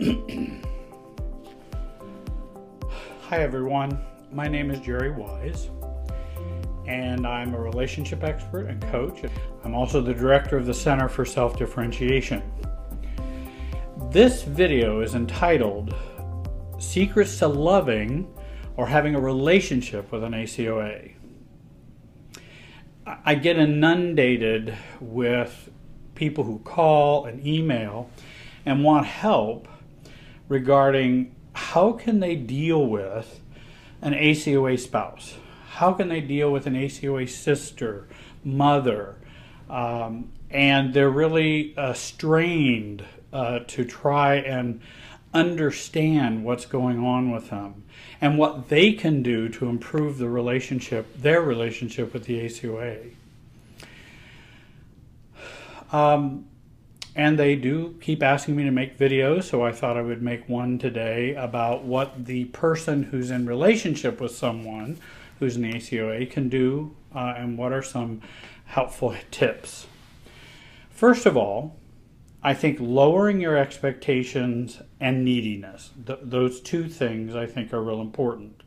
Hi, everyone. My name is Jerry Wise, and I'm a relationship expert and coach. I'm also the director of the Center for Self Differentiation. This video is entitled Secrets to Loving or Having a Relationship with an ACOA. I get inundated with people who call and email and want help regarding how can they deal with an ACOA spouse? How can they deal with an ACOA sister, mother? Um, and they're really uh, strained uh, to try and understand what's going on with them and what they can do to improve the relationship, their relationship with the ACOA. Um, and they do keep asking me to make videos, so I thought I would make one today about what the person who's in relationship with someone who's in the ACOA can do uh, and what are some helpful tips. First of all, I think lowering your expectations and neediness, th- those two things I think are real important.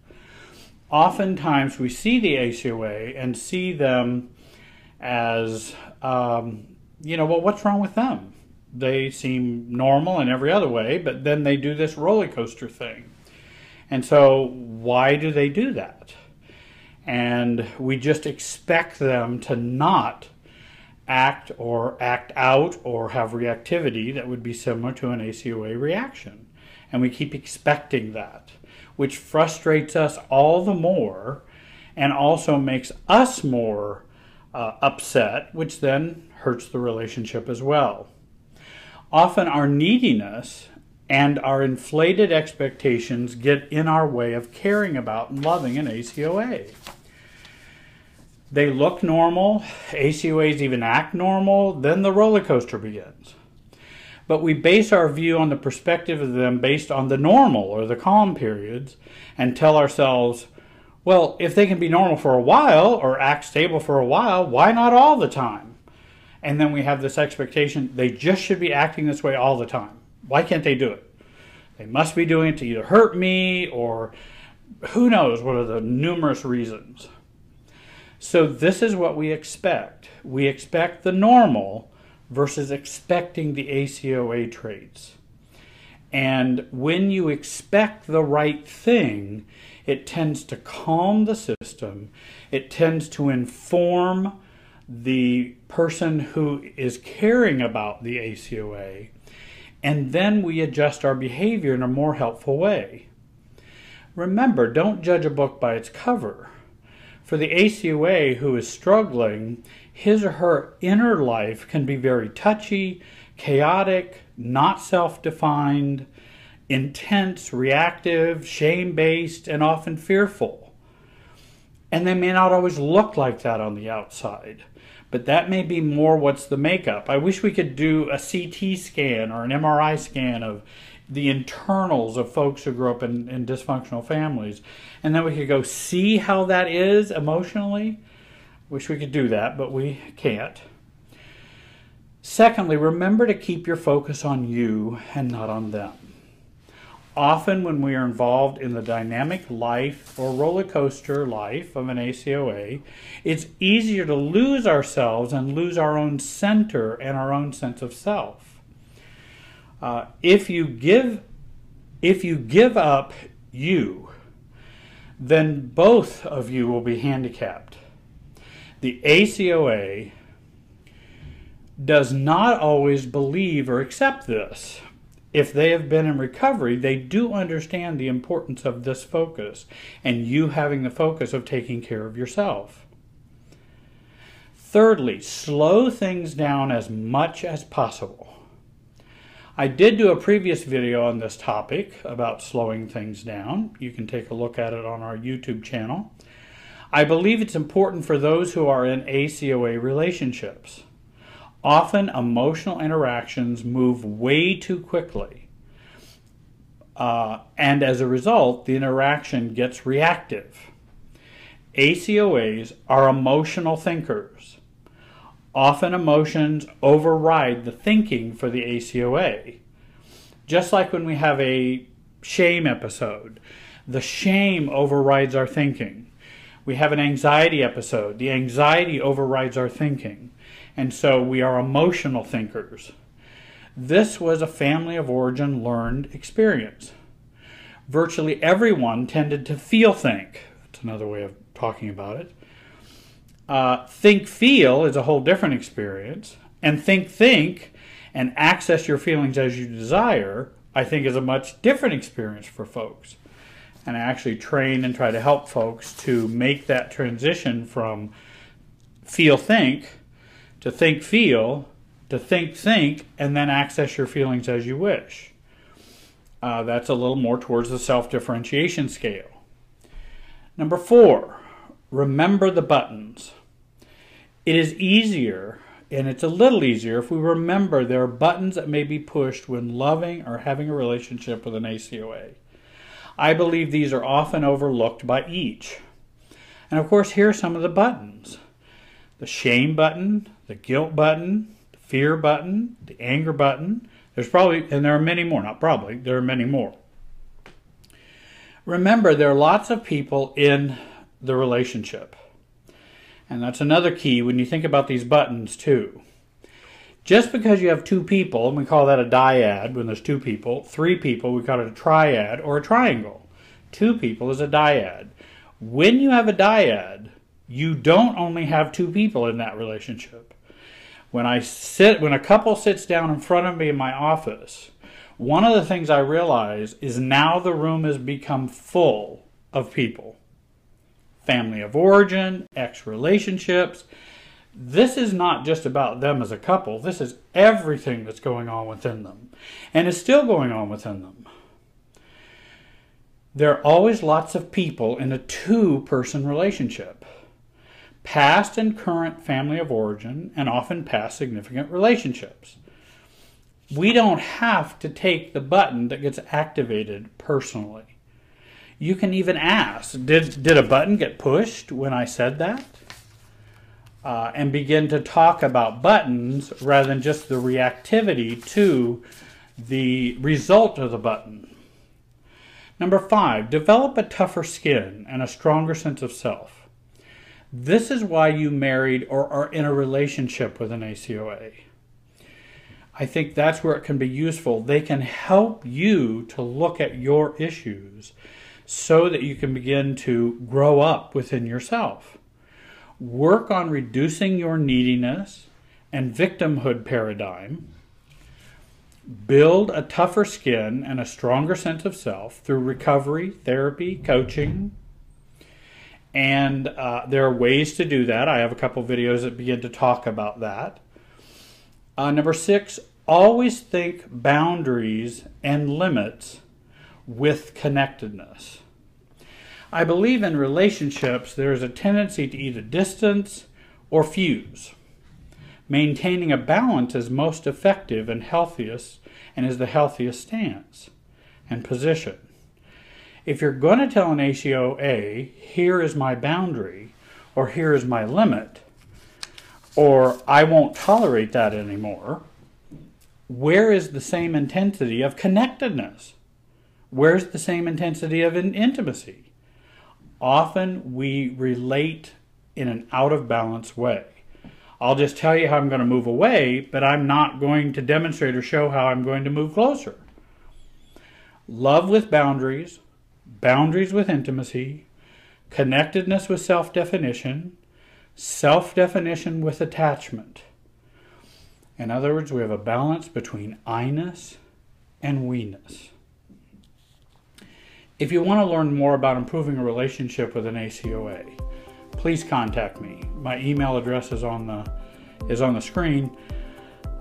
Oftentimes we see the ACOA and see them as, um, you know, well, what's wrong with them? they seem normal in every other way, but then they do this roller coaster thing. And so, why do they do that? And we just expect them to not act or act out or have reactivity that would be similar to an ACOA reaction. And we keep expecting that, which frustrates us all the more and also makes us more uh, upset, which then hurts the relationship as well. Often our neediness and our inflated expectations get in our way of caring about and loving an ACOA. They look normal, ACOAs even act normal, then the roller coaster begins. But we base our view on the perspective of them based on the normal or the calm periods and tell ourselves, well, if they can be normal for a while or act stable for a while, why not all the time? and then we have this expectation they just should be acting this way all the time. Why can't they do it? They must be doing it to either hurt me or who knows what are the numerous reasons. So, this is what we expect. We expect the normal versus expecting the ACOA traits. And when you expect the right thing, it tends to calm the system, it tends to inform the person who is caring about the ACOA, and then we adjust our behavior in a more helpful way. Remember, don't judge a book by its cover. For the ACOA who is struggling, his or her inner life can be very touchy, chaotic, not self defined, intense, reactive, shame based, and often fearful. And they may not always look like that on the outside but that may be more what's the makeup. I wish we could do a CT scan or an MRI scan of the internals of folks who grew up in, in dysfunctional families, and then we could go see how that is emotionally. Wish we could do that, but we can't. Secondly, remember to keep your focus on you and not on them. Often, when we are involved in the dynamic life or roller coaster life of an ACOA, it's easier to lose ourselves and lose our own center and our own sense of self. Uh, if you give, if you give up you, then both of you will be handicapped. The ACOA does not always believe or accept this if they have been in recovery, they do understand the importance of this focus and you having the focus of taking care of yourself. Thirdly, slow things down as much as possible. I did do a previous video on this topic about slowing things down. You can take a look at it on our YouTube channel. I believe it's important for those who are in ACOA relationships. Often emotional interactions move way too quickly. Uh, and as a result, the interaction gets reactive. ACOAs are emotional thinkers. Often emotions override the thinking for the ACOA. Just like when we have a shame episode, the shame overrides our thinking. We have an anxiety episode, the anxiety overrides our thinking. And so we are emotional thinkers. This was a family of origin learned experience. Virtually everyone tended to feel think. That's another way of talking about it. Uh, think feel is a whole different experience. And think think and access your feelings as you desire, I think, is a much different experience for folks. And I actually train and try to help folks to make that transition from feel think to think feel to think think and then access your feelings as you wish. Uh, that's a little more towards the self differentiation scale. Number four, remember the buttons. It is easier, and it's a little easier if we remember there are buttons that may be pushed when loving or having a relationship with an ACOA. I believe these are often overlooked by each. And of course, here are some of the buttons the shame button, the guilt button, the fear button, the anger button. There's probably, and there are many more, not probably, there are many more. Remember, there are lots of people in the relationship. And that's another key when you think about these buttons, too. Just because you have two people, and we call that a dyad when there's two people, three people, we call it a triad or a triangle. Two people is a dyad. When you have a dyad, you don't only have two people in that relationship. When I sit when a couple sits down in front of me in my office, one of the things I realize is now the room has become full of people. Family of origin, ex relationships. This is not just about them as a couple. This is everything that's going on within them and is still going on within them. There are always lots of people in a two person relationship past and current family of origin, and often past significant relationships. We don't have to take the button that gets activated personally. You can even ask, did, did a button get pushed when I said that? Uh, and begin to talk about buttons rather than just the reactivity to the result of the button. Number five, develop a tougher skin and a stronger sense of self. This is why you married or are in a relationship with an ACOA. I think that's where it can be useful. They can help you to look at your issues so that you can begin to grow up within yourself. Work on reducing your neediness and victimhood paradigm. Build a tougher skin and a stronger sense of self through recovery, therapy, coaching, and uh, there are ways to do that. I have a couple videos that begin to talk about that. Uh, number six, always think boundaries and limits with connectedness. I believe in relationships there is a tendency to either distance or fuse. Maintaining a balance is most effective and healthiest and is the healthiest stance and position if you're going to tell an ACOA, here is my boundary, or here is my limit, or I won't tolerate that anymore, where is the same intensity of connectedness? Where's the same intensity of intimacy? Often we relate in an out of balance way. I'll just tell you how I'm going to move away, but I'm not going to demonstrate or show how I'm going to move closer. Love with boundaries, boundaries with intimacy, connectedness with self definition, self definition with attachment. In other words, we have a balance between I ness and we ness. If you want to learn more about improving a relationship with an ACOA, please contact me. My email address is on the is on the screen.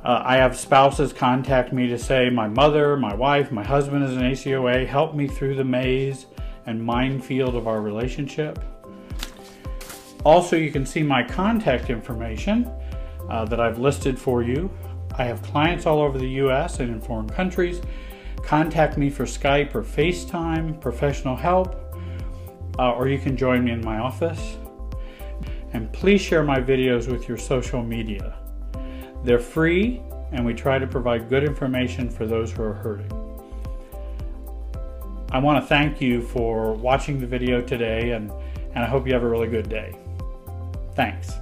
Uh, I have spouses contact me to say, My mother, my wife, my husband is an ACOA. Help me through the maze and minefield of our relationship. Also, you can see my contact information uh, that I've listed for you. I have clients all over the US and in foreign countries. Contact me for Skype or FaceTime, professional help, uh, or you can join me in my office. And please share my videos with your social media. They're free, and we try to provide good information for those who are hurting. I want to thank you for watching the video today, and, and I hope you have a really good day. Thanks.